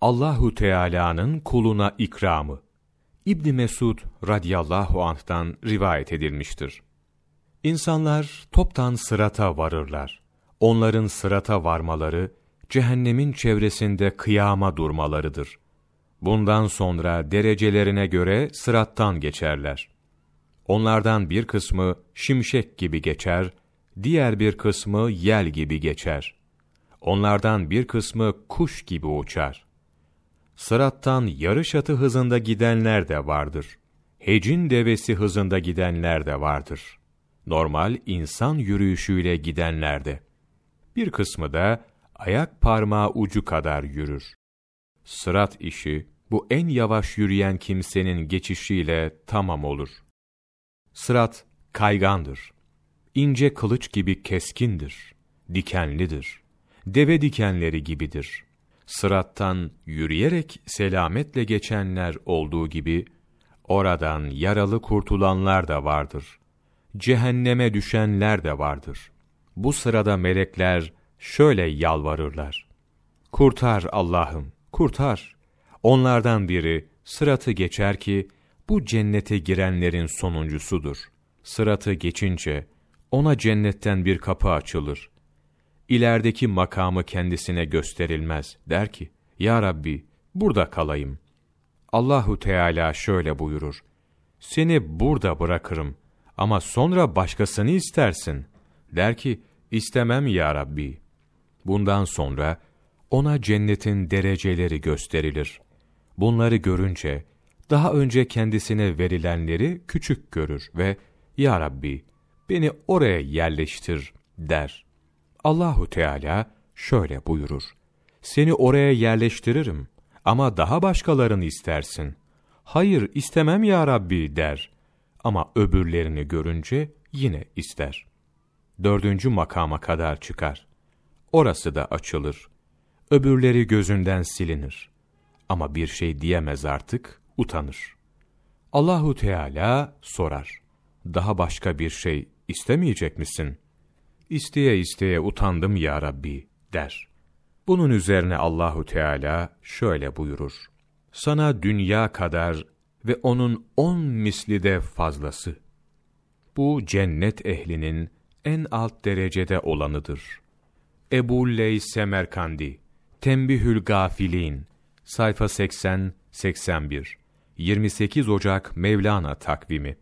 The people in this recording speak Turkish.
Allahu Teala'nın kuluna ikramı. İbn Mesud radıyallahu anh'tan rivayet edilmiştir. İnsanlar toptan sırata varırlar. Onların sırata varmaları cehennemin çevresinde kıyama durmalarıdır. Bundan sonra derecelerine göre sırattan geçerler. Onlardan bir kısmı şimşek gibi geçer, diğer bir kısmı yel gibi geçer. Onlardan bir kısmı kuş gibi uçar. Sırattan yarış atı hızında gidenler de vardır. Hecin devesi hızında gidenler de vardır. Normal insan yürüyüşüyle gidenler de. Bir kısmı da ayak parmağı ucu kadar yürür. Sırat işi, bu en yavaş yürüyen kimsenin geçişiyle tamam olur. Sırat, kaygandır. İnce kılıç gibi keskindir. Dikenlidir. Deve dikenleri gibidir. Sırattan yürüyerek selametle geçenler olduğu gibi, oradan yaralı kurtulanlar da vardır. Cehenneme düşenler de vardır. Bu sırada melekler şöyle yalvarırlar. Kurtar Allah'ım, kurtar. Onlardan biri sıratı geçer ki, bu cennete girenlerin sonuncusudur. Sıratı geçince, ona cennetten bir kapı açılır. İlerideki makamı kendisine gösterilmez. Der ki, Ya Rabbi, burada kalayım. Allahu Teala şöyle buyurur. Seni burada bırakırım ama sonra başkasını istersin. Der ki, istemem ya Rabbi. Bundan sonra ona cennetin dereceleri gösterilir. Bunları görünce daha önce kendisine verilenleri küçük görür ve Ya Rabbi beni oraya yerleştir der. Allahu Teala şöyle buyurur. Seni oraya yerleştiririm ama daha başkalarını istersin. Hayır istemem ya Rabbi der. Ama öbürlerini görünce yine ister. Dördüncü makama kadar çıkar. Orası da açılır. Öbürleri gözünden silinir. Ama bir şey diyemez artık, utanır. Allahu Teala sorar. Daha başka bir şey istemeyecek misin? İsteye isteye utandım ya Rabbi der. Bunun üzerine Allahu Teala şöyle buyurur. Sana dünya kadar ve onun on misli de fazlası. Bu cennet ehlinin en alt derecede olanıdır. Ebu Leys Semerkandi, Tembihül Gafilin, sayfa 80-81, 28 Ocak Mevlana takvimi